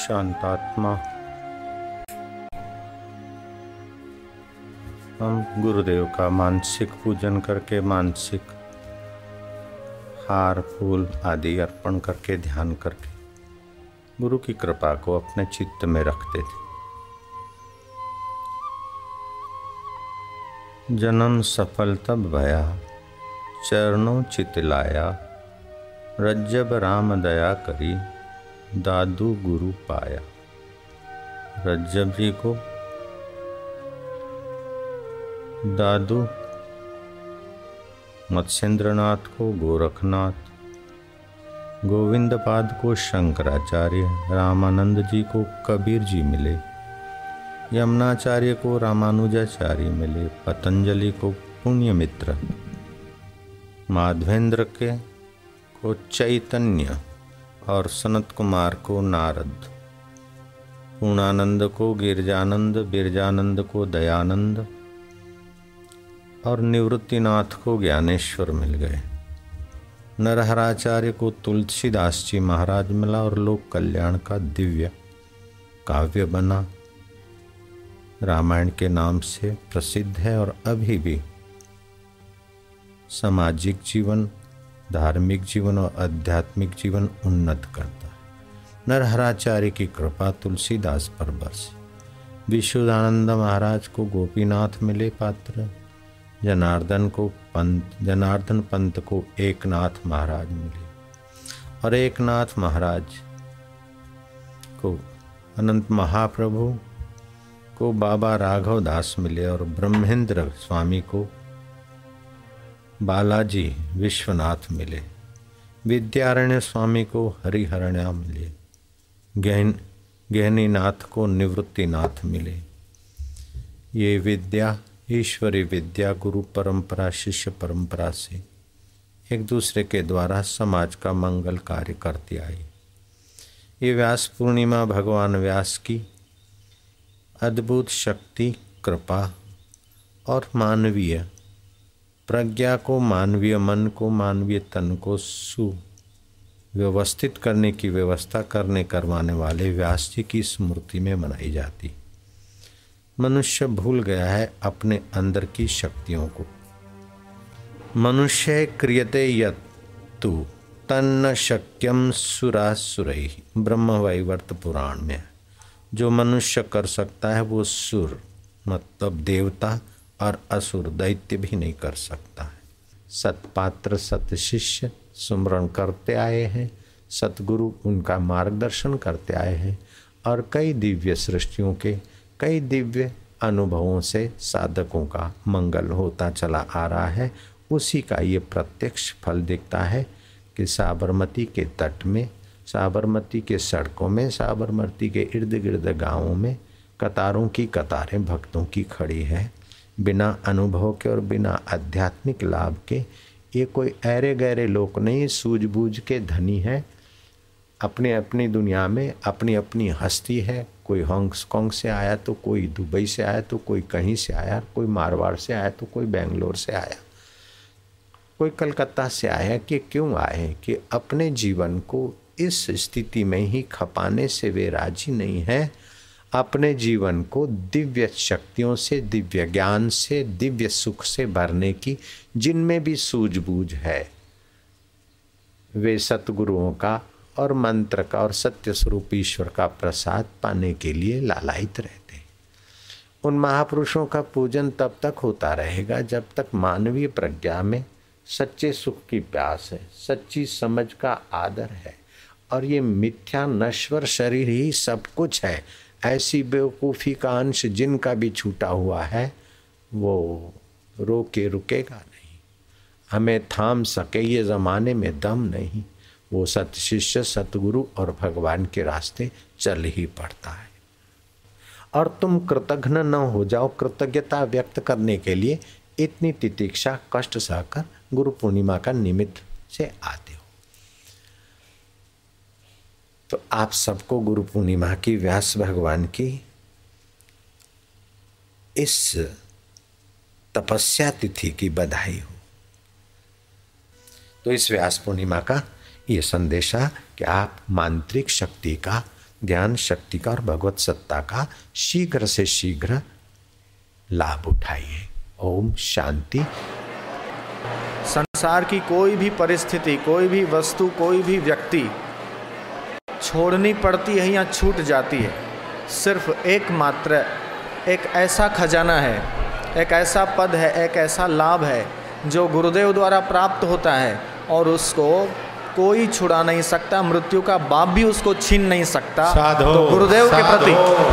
शांतात्मा। हम गुरुदेव का मानसिक पूजन करके, मानसिक हार, फूल आदि अर्पण करके, ध्यान करके, गुरु की कृपा को अपने चित्त में रखते थे। जन्म सफल तब भया, चरणों चितलाया रज्जब राम दया करी दादू गुरु पाया। रज्जब जी को, दादू, मत्स्येंद्रनाथ को, गोरखनाथ गोविंद पाद को, शंकराचार्य, रामानंद जी को, कबीर जी मिले, यमुनाचार्य को, रामानुजाचार्य मिले, पतंजलि को पुण्य मित्र माधवेंद्र के, को चैतन्य और सनत कुमार को नारद। पूर्णानंद को गिरजानंद, बिरजानंद को दयानंद और निवृत्तिनाथ को ज्ञानेश्वर मिल गए। नरहराचार्य को तुलसीदास जी महाराज मिला और लोक कल्याण का दिव्य काव्य बना। रामायण के नाम से प्रसिद्ध है और अभी भी सामाजिक जीवन धार्मिक जीवन और आध्यात्मिक जीवन उन्नत करता है। नरहराचार्य की कृपा तुलसीदास पर बरस। विशुद्धानंद महाराज को गोपीनाथ मिले पात्र। जनार्दन को पंत, जनार्दन पंत को एकनाथ महाराज मिले। और एकनाथ महाराज को अनंत महाप्रभु को बाबा राघव दास मिले और ब्रह्मेंद्र स्वामी को बालाजी विश्वनाथ मिले। विद्यारण्य स्वामी को हरिहरण्या मिले। गहन, गहनीनाथ को निवृत्तिनाथ मिले। ये विद्या, ईश्वरी विद्या गुरु परंपरा, शिष्य परंपरा से एक दूसरे के द्वारा समाज का मंगल कार्य करती आई। ये व्यास पूर्णिमा भगवान व्यास की अद्भुत शक्ति, कृपा और मानवीय प्रज्ञा को मानवीय मन को, मानवीय तन को सु व्यवस्थित करने की व्यवस्था करने, करवाने वाले व्यास जी की स्मृति में मनाई जाती। मनुष्य भूल गया है अपने अंदर की शक्तियों को। मनुष्य क्रियते यत्तु तन्न शक्यम सुरासुर ब्रह्म वैवर्त पुराण में जो मनुष्य कर सकता है वो सुर मतलब देवता और असुर दैत्य भी नहीं कर सकता है। सतपात्र सत शिष्य सुमरण करते आए हैं, सतगुरु उनका मार्गदर्शन करते आए हैं और कई दिव्य सृष्टियों के, कई दिव्य अनुभवों से साधकों का मंगल होता चला आ रहा है। उसी का ये प्रत्यक्ष फल दिखता है कि साबरमती के तट में, साबरमती के सड़कों में, साबरमती के इर्द गिर्द गाँवों में कतारों की कतारें भक्तों की खड़ी है। बिना अनुभव के और बिना आध्यात्मिक लाभ के, ये कोई ऐरे गहरे लोग नहीं, सूझबूझ के धनी है। अपने अपनी दुनिया में अपनी अपनी हस्ती है। कोई हांगकॉन्ग से आया तो कोई दुबई से आया तो कोई कहीं से आया, कोई मारवाड़ से आया तो कोई बेंगलोर से आया। कोई कलकत्ता से आया कि क्यों आए? कि अपने जीवन को इस स्थिति में ही खपाने से वे राज़ी नहीं है। अपने जीवन को दिव्य शक्तियों से, दिव्य ज्ञान से, दिव्य सुख से भरने की जिनमें भी सूझबूझ है। वे सतगुरुओं का और मंत्र का और सत्य स्वरूप ईश्वर का प्रसाद पाने के लिए लालायित रहते हैं। उन महापुरुषों का पूजन तब तक होता रहेगा जब तक मानवीय प्रज्ञा में सच्चे सुख की प्यास है, सच्ची समझ का आदर है और ये मिथ्या नश्वर शरीर ही सब कुछ है ऐसी बेवकूफ़ी का अंश जिनका भी छूटा हुआ है, वो रो के रुकेगा नहीं। हमें थाम सके ये ज़माने में दम नहीं। वो सत शिष्य, सतगुरु और भगवान के रास्ते चल ही पड़ता है। और तुम कृतघ्न न हो जाओ। कृतज्ञता व्यक्त करने के लिए इतनी तितिक्षा, कष्ट सहकर गुरु पूर्णिमा का निमित्त से आते हो। तो आप सबको गुरु पूर्णिमा की, व्यास भगवान की इस तपस्या तिथि की बधाई हो। तो इस व्यास पूर्णिमा का ये संदेशा कि आप मांत्रिक शक्ति का ज्ञान शक्ति का और भगवत सत्ता का शीघ्र से शीघ्र लाभ उठाइए। ओम शांति। संसार की कोई भी परिस्थिति, कोई भी वस्तु, कोई भी व्यक्ति छोड़नी पड़ती है या छूट जाती है। सिर्फ़ एकमात्र एक ऐसा खजाना है एक ऐसा पद है एक ऐसा लाभ है जो गुरुदेव द्वारा प्राप्त होता है और उसको कोई छुड़ा नहीं सकता मृत्यु का बाप भी उसको छीन नहीं सकता। साधो, तो गुरुदेव के प्रति साधो,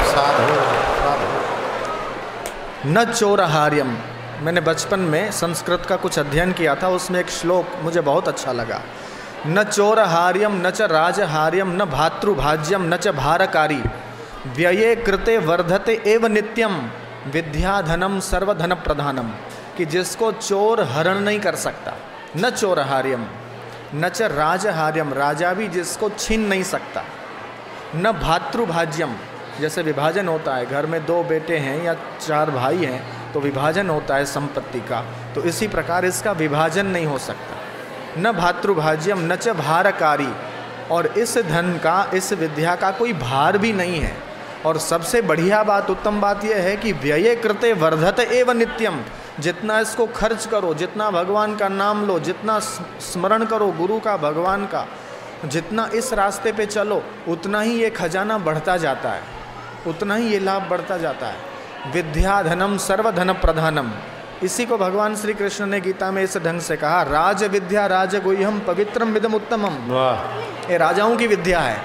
साधो। न चोरहार्यम। मैंने बचपन में संस्कृत का कुछ अध्ययन किया था उसमें एक श्लोक मुझे बहुत अच्छा लगा। न चोरहार्यम, न च राजहार्यम, न भातृभाज्यम, न च भारकारी। व्यये कृते वर्धते एव नित्यम विद्याधनम सर्वधन प्रधानम कि जिसको चोर हरण नहीं कर सकता। न चोरहार्यम, न च राजहार्यम। राजा भी जिसको छीन नहीं सकता। न भातृभाज्यम। जैसे विभाजन होता है, घर में दो बेटे हैं या चार भाई हैं तो विभाजन होता है संपत्ति का। तो इसी प्रकार इसका विभाजन नहीं हो सकता। न भातृभाज्यम, न च भारकारी। और इस धन का, इस विद्या का कोई भार भी नहीं है। और सबसे बढ़िया बात, उत्तम बात यह है कि व्यय कृते वर्धत एव नित्यम। जितना इसको खर्च करो, जितना भगवान का नाम लो, जितना स्मरण करो गुरु का, भगवान का, जितना इस रास्ते पे चलो, उतना ही ये खजाना बढ़ता जाता है। उतना ही ये लाभ बढ़ता जाता है। विद्या धनम सर्वधन प्रधानम इसी को भगवान श्री कृष्ण ने गीता में इस ढंग से कहा राज विद्या राज गुह्यम पवित्रम विदम उत्तमम ये राजाओं की विद्या है।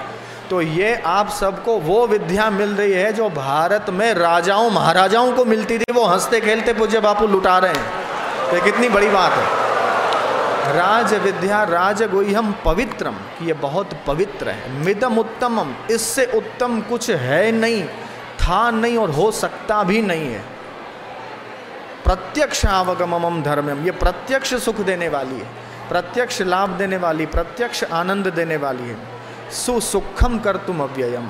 तो ये आप सबको वो विद्या मिल रही है जो भारत में राजाओं महाराजाओं को मिलती थी। वो हँसते खेलते पूज्य बापू लुटा रहे हैं। तो कितनी बड़ी बात है। राज विद्या राज गुह्यम पवित्रम ये बहुत पवित्र है। मिदम उत्तमम इससे उत्तम कुछ है नहीं था नहीं और हो सकता भी नहीं है। प्रत्यक्ष अवगमम धर्मम ये प्रत्यक्ष सुख देने वाली है, प्रत्यक्ष लाभ देने वाली, प्रत्यक्ष आनंद देने वाली है। सुसुखम कर तुम अव्ययम।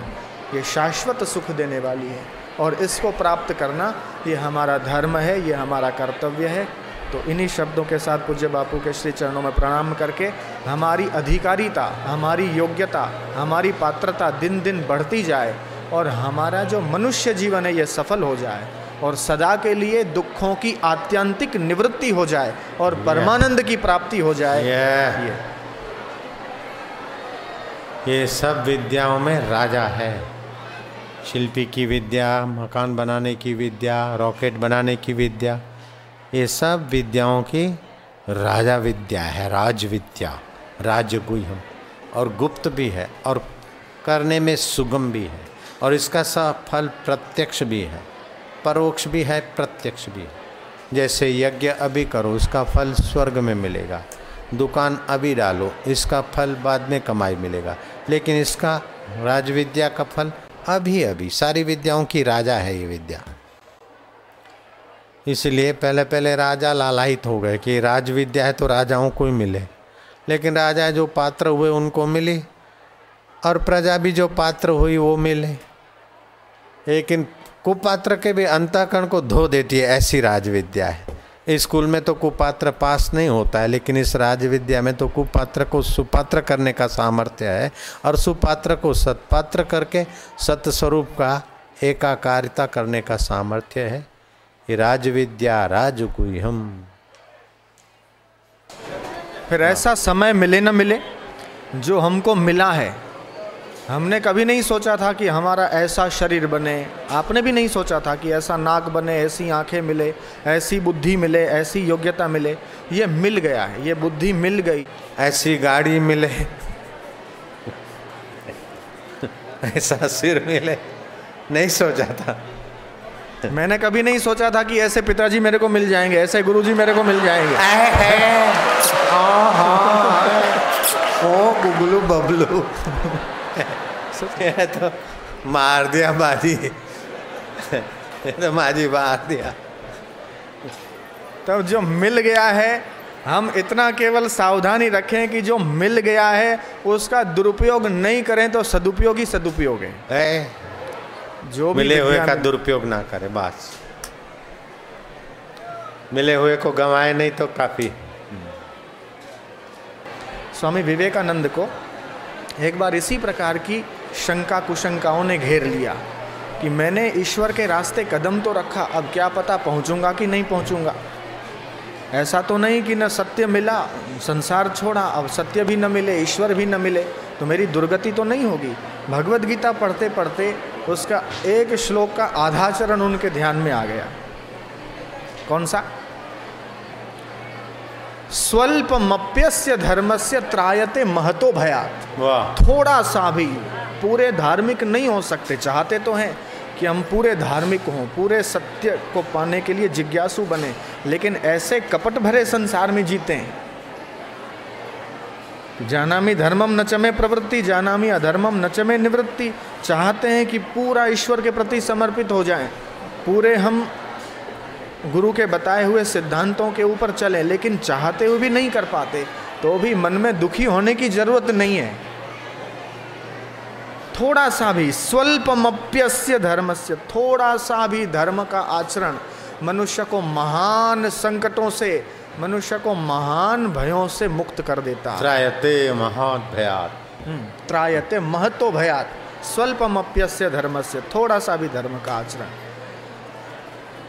ये शाश्वत सुख देने वाली है। और इसको प्राप्त करना, ये हमारा धर्म है, ये हमारा कर्तव्य है। तो इन्हीं शब्दों के साथ पूज्य बापू के श्री चरणों में प्रणाम करके हमारी अधिकारिता, हमारी योग्यता, हमारी पात्रता दिन दिन बढ़ती जाए और हमारा जो मनुष्य जीवन है, ये सफल हो जाए। और सदा के लिए दुखों की आत्यंतिक निवृत्ति हो जाए और परमानंद की प्राप्ति हो जाए। ये। ये सब विद्याओं में राजा है। शिल्पी की विद्या मकान बनाने की विद्या रॉकेट बनाने की विद्या ये सब विद्याओं की राजा विद्या है राज विद्या राजगुह्यम। और गुप्त भी है और करने में सुगम भी है और इसका सब फल प्रत्यक्ष भी है। परोक्ष भी है, प्रत्यक्ष भी है। जैसे यज्ञ अभी करो, इसका फल स्वर्ग में मिलेगा। दुकान अभी डालो, इसका फल बाद में कमाई मिलेगा। लेकिन इसका राजविद्या का फल अभी अभी। सारी विद्याओं की राजा है ये विद्या। इसलिए पहले पहले राजा लालायित हो गए कि राजविद्या है तो राजाओं को ही मिले। लेकिन राजा जो पात्र हुए, उनको मिली। और प्रजा भी जो पात्र हुई, वो मिले। लेकिन कुपात्र के भी अंतकरण को धो देती है, ऐसी राज विद्या है स्कूल में तो कुपात्र पास नहीं होता है, लेकिन इस राजविद्या में तो कुपात्र को सुपात्र करने का सामर्थ्य है और सुपात्र को सत्पात्र करके सत्य स्वरूप का एकाकारिता करने का सामर्थ्य है। ये राजविद्या राजगुह्यम। फिर ऐसा समय मिले न मिले, जो हमको मिला है हमने कभी नहीं सोचा था कि हमारा ऐसा शरीर बने। आपने भी नहीं सोचा था कि ऐसा नाक बने ऐसी आँखें मिले ऐसी बुद्धि मिले ऐसी योग्यता मिले। ये मिल गया है ये बुद्धि मिल गई। ऐसी गाड़ी मिले। ऐसा सिर मिले। नहीं सोचा था। मैंने कभी नहीं सोचा था कि ऐसे पिताजी मेरे को मिल जाएँगे ऐसे गुरुजी मेरे को मिल जाएँगे। ओ गुगलू बबलू। तो मार दिया बाजी। तो माजी मार दिया। तब जो मिल गया है हम इतना केवल सावधानी रखें कि जो मिल गया है उसका दुरुपयोग नहीं करें तो सदुपयोग ही सदुपयोग। है, है। जो मिले हुए का दुरुपयोग ना करे बस। मिले हुए को गंवाए नहीं तो काफ़ी। स्वामी विवेकानंद को एक बार इसी प्रकार की शंका कुशंकाओं ने घेर लिया कि मैंने ईश्वर के रास्ते कदम तो रखा, अब क्या पता पहुंचूँगा कि नहीं पहुंचूँगा? ऐसा तो नहीं कि न सत्य मिला, संसार छोड़ा, अब सत्य भी न मिले, ईश्वर भी न मिले तो मेरी दुर्गति तो नहीं होगी। भगवत गीता पढ़ते पढ़ते उसका एक श्लोक का आधा चरण उनके ध्यान में आ गया। कौन सा? स्वल्पमप्यस्य धर्मस्य त्रायते महतो भयात। वाह। थोड़ा सा भी पूरे धार्मिक नहीं हो सकते चाहते तो हैं कि हम पूरे धार्मिक हों पूरे सत्य को पाने के लिए जिज्ञासु बने लेकिन ऐसे कपट भरे संसार में जीते हैं। जानामी धर्मम नचमे प्रवृत्ति जानामी अधर्मम नचमे निवृत्ति। चाहते हैं कि पूरा ईश्वर के प्रति समर्पित हो जाएँ। पूरे हम गुरु के बताए हुए सिद्धांतों के ऊपर चले लेकिन चाहते हुए भी नहीं कर पाते तो भी मन में दुखी होने की ज़रूरत नहीं है। थोड़ा सा भी स्वल्पमप्यस्य से थोड़ा सा भी धर्म का आचरण मनुष्य को महान संकटों से मनुष्य को महान भयों से मुक्त कर देता त्रायते महान भयात। हम्म, त्रायते महत्व भयात। स्वल्पमप्यस्य से थोड़ा सा भी धर्म का आचरण।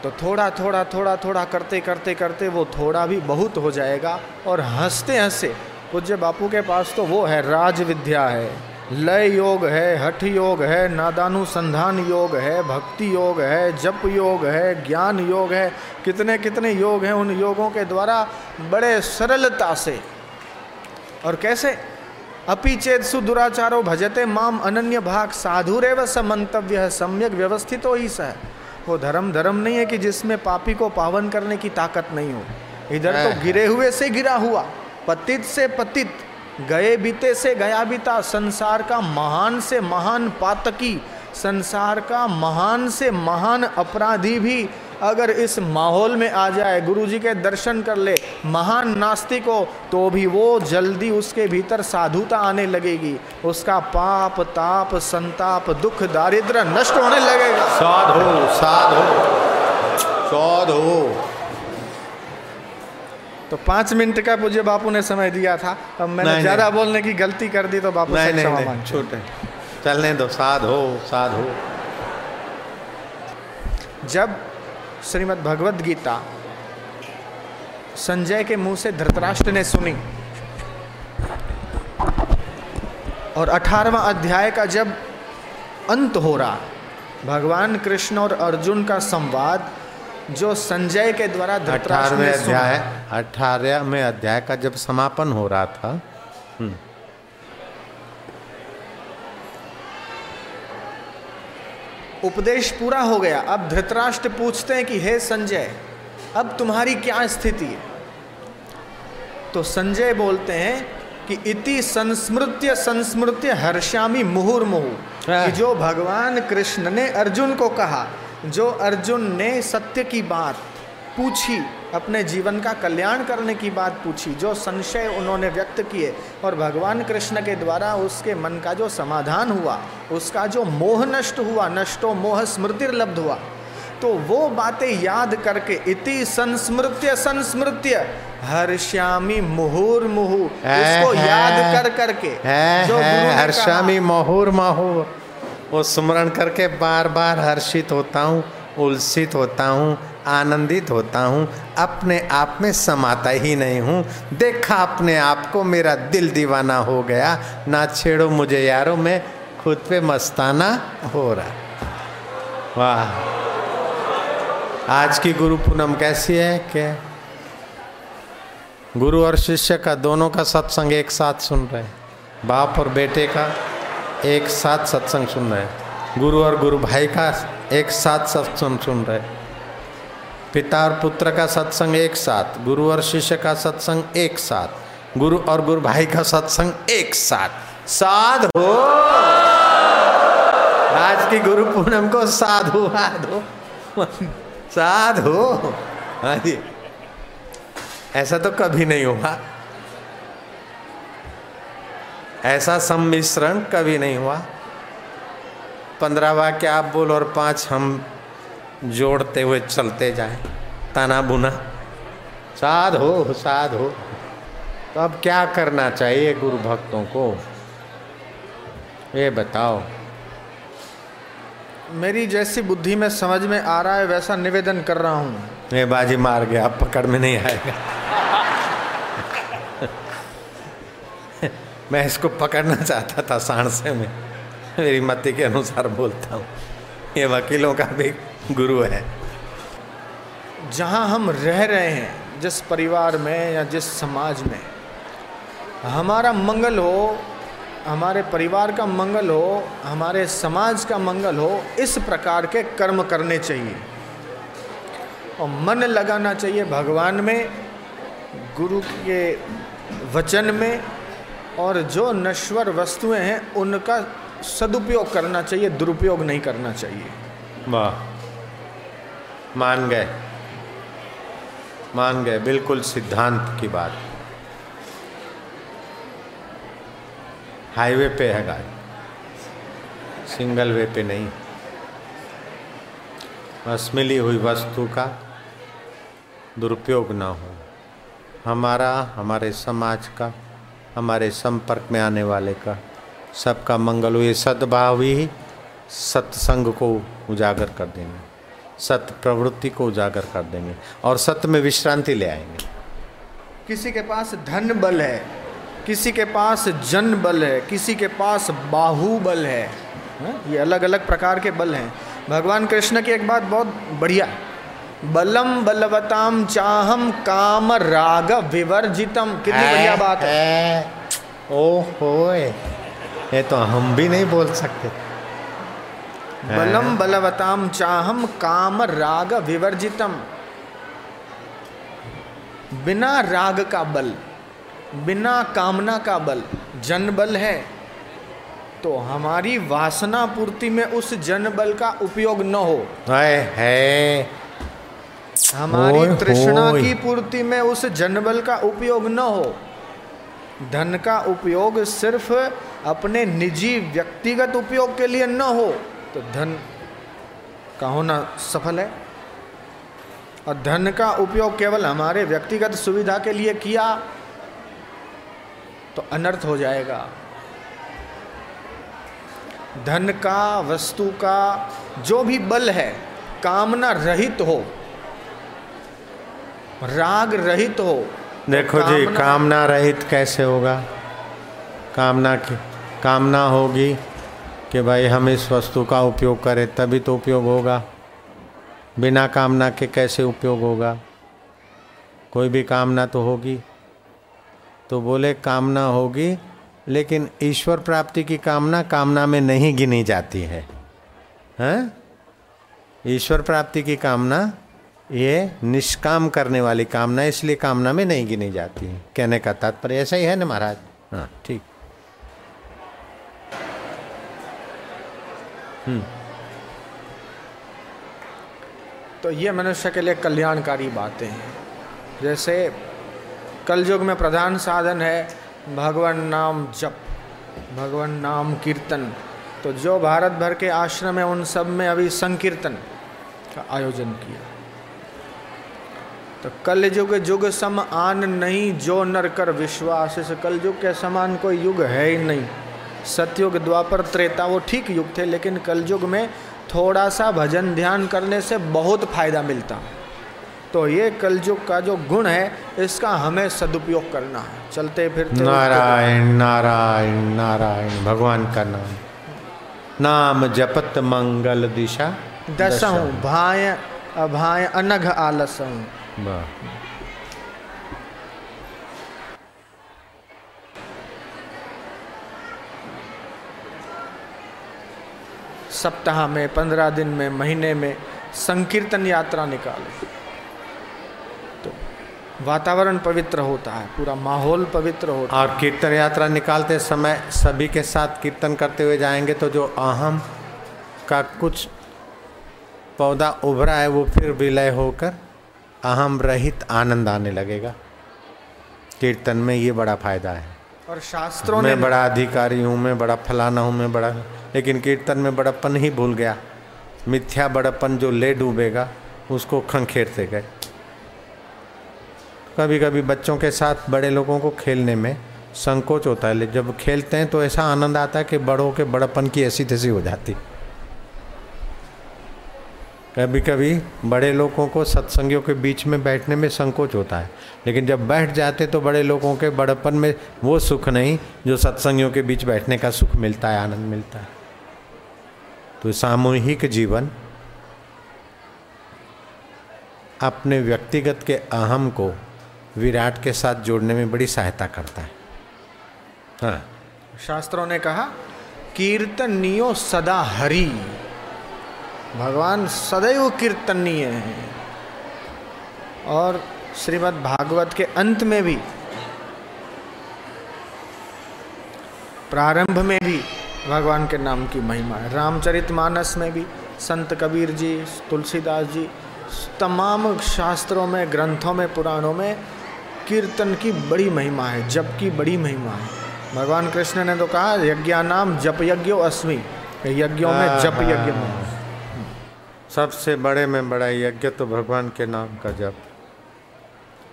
तो थोड़ा थोड़ा थोड़ा थोड़ा करते करते करते वो थोड़ा भी बहुत हो जाएगा और हँसते हँसते पूज्य बापू के पास तो वो है राज विद्या है। लय योग है, हठ योग है, नादानुसंधान योग है, भक्ति योग है, जप योग है, ज्ञान योग है, कितने कितने योग हैं उन योगों के द्वारा बड़े सरलता से। और कैसे? अपि चेत सुदुराचारो भजते माम अनन्य भाग साधुरेव स मंतव्य है सम्यक व्यवस्थित हो ही स वो धर्म धर्म नहीं है कि जिसमें पापी को पावन करने की ताकत नहीं हो। इधर तो गिरे हुए से गिरा हुआ पतित से पतित गए बीते से गया बीता संसार का महान से महान पातकी संसार का महान से महान अपराधी भी अगर इस माहौल में आ जाए गुरु जी के दर्शन कर ले महान नास्तिक हो तो भी वो जल्दी उसके भीतर साधुता आने लगेगी। उसका पाप ताप संताप दुख दारिद्र नष्ट होने लगेगा। साधो साधो साधो। तो पाँच मिनट का मुझे बापू ने समय दिया था। अब मैंने ज़्यादा बोलने की गलती कर दी तो बापू नहीं नहीं नहीं छोटे। चलने दो साधो साधो। जब श्रीमद् भगवद गीता संजय के मुँह से धृतराष्ट्र ने सुनी। और अठारहवा अध्याय का जब अंत हो रहा भगवान कृष्ण और अर्जुन का संवाद जो संजय के द्वारा धृतराष्ट्र अठारहवें अध्याय अठारहवें अध्याय का जब समापन हो रहा था उपदेश पूरा हो गया। अब धृतराष्ट्र पूछते हैं कि हे संजय अब तुम्हारी क्या स्थिति है? तो संजय बोलते हैं कि इति संस्मृत्य संस्मृत्य हर्षामी मुहुर मुहु। जो भगवान कृष्ण ने अर्जुन को कहा जो अर्जुन ने सत्य की बात पूछी अपने जीवन का कल्याण करने की बात पूछी जो संशय उन्होंने व्यक्त किए और भगवान कृष्ण के द्वारा उसके मन का जो समाधान हुआ उसका जो मोह नष्ट हुआ नष्टो मोह स्मृति लब्ध हुआ तो वो बातें याद करके इति संस्मृत्य संस्मृत्य हर्ष्यामी मुहुर मुहु उसको याद कर करके है जो है कहा, महुर महुर वो स्मरण करके बार बार हर्षित होता हूँ उल्सित होता हूँ आनंदित होता हूँ, अपने आप में समाता ही नहीं हूँ। देखा अपने आप को, मेरा दिल दीवाना हो गया। ना छेड़ो मुझे यारो, मैं खुद पे मस्ताना हो रहा। वाह। आज की गुरु पूनम कैसी है, क्या? गुरु और शिष्य का, दोनों का सत्संग एक साथ सुन रहे हैं। बाप और बेटे का एक साथ सत्संग सुन रहे हैं। गुरु और गुरु भाई का एक साथ सत्संग सुन रहे हैं। पिता और पुत्र का सत्संग एक साथ, गुरु और शिष्य का सत्संग एक साथ, गुरु और गुरु भाई का सत्संग एक साथ। साधु। आज की गुरु पूनम को साधु साधु साधु। हाँ ऐसा तो कभी नहीं हुआ। ऐसा सम्मिश्रण कभी नहीं हुआ। पंद्रह वाक्य आप बोल और पाँच हम जोड़ते हुए चलते जाएँ। ताना बुना। साध हो साध हो। तो अब क्या करना चाहिए गुरु भक्तों को? ये बताओ। मेरी जैसी बुद्धि में समझ में आ रहा है वैसा निवेदन कर रहा हूँ। ये बाजी मार गया अब पकड़ में नहीं आएगा। मैं इसको पकड़ना चाहता था सांसे में। मेरी मति के अनुसार बोलता हूँ। ये वकीलों का भी गुरु है। जहाँ हम रह रहे हैं जिस परिवार में या जिस समाज में हमारा मंगल हो हमारे परिवार का मंगल हो हमारे समाज का मंगल हो इस प्रकार के कर्म करने चाहिए। और मन लगाना चाहिए भगवान में गुरु के वचन में और जो नश्वर वस्तुएँ हैं उनका सदुपयोग करना चाहिए दुरुपयोग नहीं करना चाहिए। वाह। मान गए। मान गए, बिल्कुल सिद्धांत की बात। हाईवे पे है गाड़ी। सिंगल वे पे नहीं। बस मिली हुई वस्तु का दुरुपयोग ना हो। हमारा, हमारे समाज का, हमारे संपर्क में आने वाले का, सबका मंगल हो ये सद्भाव ही सत्संग को उजागर कर देंगे सत्य प्रवृत्ति को उजागर कर देंगे और सत्य में विश्रांति ले आएँगे। किसी के पास धन बल है किसी के पास जन बल है किसी के पास बाहुबल है हाँ? ये अलग अलग प्रकार के बल हैं। भगवान कृष्ण की एक बात बहुत बढ़िया बलम बलवताम चाहम काम राग विवर्जितम। कितनी बढ़िया बात है। ओहो ये तो हम भी नहीं बोल सकते। बलम बलवताम चाहम काम राग विवर्जितम। बिना राग का बल बिना कामना का बल जन बल है। तो हमारी वासना पूर्ति में उस जन बल का उपयोग न हो। है, है। हमारी तृष्णा की पूर्ति में उस जन बल का उपयोग न हो। धन का उपयोग सिर्फ़ अपने निजी व्यक्तिगत उपयोग के लिए न हो। तो धन का होना सफल है। और धन का उपयोग केवल हमारे व्यक्तिगत सुविधा के लिए किया तो अनर्थ हो जाएगा। धन का वस्तु का जो भी बल है कामना रहित हो राग रहित हो देखो जी कामना- कामना रहित कैसे होगा? कामना की कामना होगी कि भाई हम इस वस्तु का उपयोग करें तभी तो उपयोग होगा। बिना कामना के कैसे उपयोग होगा? कोई भी कामना तो होगी। तो बोले कामना होगी लेकिन ईश्वर प्राप्ति की कामना कामना में नहीं गिनी जाती है। हैं? ईश्वर प्राप्ति की कामना ये निष्काम करने वाली कामना है, इसलिए कामना में नहीं गिनी जाती। है कहने का तात्पर्य ऐसा ही है ना महाराज? हाँ ठीक। तो ये मनुष्य के लिए कल्याणकारी बातें हैं। जैसे कलयुग में प्रधान साधन है भगवान नाम जप, भगवान नाम कीर्तन। तो जो भारत भर के आश्रम है, उन सब में अभी संकीर्तन का आयोजन किया। तो कलयुग युग सम आन नहीं, जो नर कर विश्वास। इस कलयुग के समान कोई युग है ही नहीं। सतयुग द्वापर त्रेता वो ठीक युग थे लेकिन कलयुग में थोड़ा सा भजन ध्यान करने से बहुत फ़ायदा मिलता। तो ये कलयुग का जो गुण है इसका हमें सदुपयोग करना है। चलते फिर नारायण नारायण नारायण भगवान का नाम। नाम जपत मंगल दिशा दसहूँ भाय अभाय अनघ आलसहूँ वाह। सप्ताह में, पंद्रह दिन में, महीने में संकीर्तन यात्रा निकाले। तो वातावरण पवित्र होता है, पूरा माहौल पवित्र होता है। और कीर्तन यात्रा निकालते समय सभी के साथ कीर्तन करते हुए जाएँगे तो जो अहम का कुछ पौधा उभरा है, वो फिर विलय होकर अहम रहित आनंद आने लगेगा। कीर्तन में ये बड़ा फ़ायदा है। और शास्त्रों में बड़ा अधिकारी हूँ, मैं बड़ा फलाना हूँ, मैं बड़ा लेकिन कीर्तन में बड़प्पन ही भूल गया। मिथ्या बड़प्पन जो ले डूबेगा, उसको खंखेरते गए। कभी कभी बच्चों के साथ बड़े लोगों को खेलने में संकोच होता है। जब खेलते हैं तो ऐसा आनंद आता है कि बड़ों के बड़प्पन की ऐसी तैसी हो जाती। कभी कभी बड़े लोगों को सत्संगियों के बीच में बैठने में संकोच होता है। लेकिन जब बैठ जाते तो बड़े लोगों के बड़पन में वो सुख नहीं, जो सत्संगियों के बीच बैठने का सुख मिलता है, आनंद मिलता है। तो सामूहिक जीवन अपने व्यक्तिगत के अहम को विराट के साथ जोड़ने में बड़ी सहायता करता है। हाँ। शास्त्रों ने कहा, कीर्तनियो सदा हरि। भगवान सदैव कीर्तनीय हैं। और श्रीमद् भागवत के अंत में भी प्रारंभ में भी भगवान के नाम की महिमा है। रामचरित मानस में भी संत कबीर जी तुलसीदास जी तमाम शास्त्रों में ग्रंथों में पुराणों में कीर्तन की बड़ी महिमा है जप की बड़ी महिमा है। भगवान कृष्ण ने तो कहा यज्ञा नाम जप यज्ञो अस्मि। यज्ञों में जप यज्ञ में सबसे बड़े में बड़ा यज्ञ तो भगवान के नाम का जप।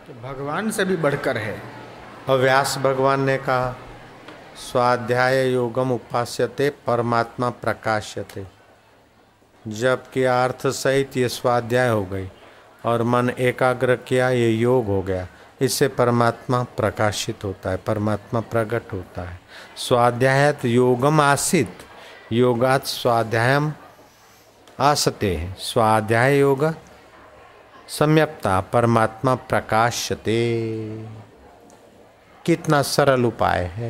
तो भगवान से भी बढ़कर है। और व्यास भगवान ने कहा स्वाध्याय योगम उपास्यते परमात्मा प्रकाश्यते। जबकि अर्थ सहित ये स्वाध्याय हो गई और मन एकाग्र किया ये योग हो गया। इससे परमात्मा प्रकाशित होता है परमात्मा प्रकट होता है। स्वाध्यायत योगम आसित योगात स्वाध्यायम आसते स्वाध्याय योग। सम्यक्ता परमात्मा प्रकाशते कितना सरल उपाय है।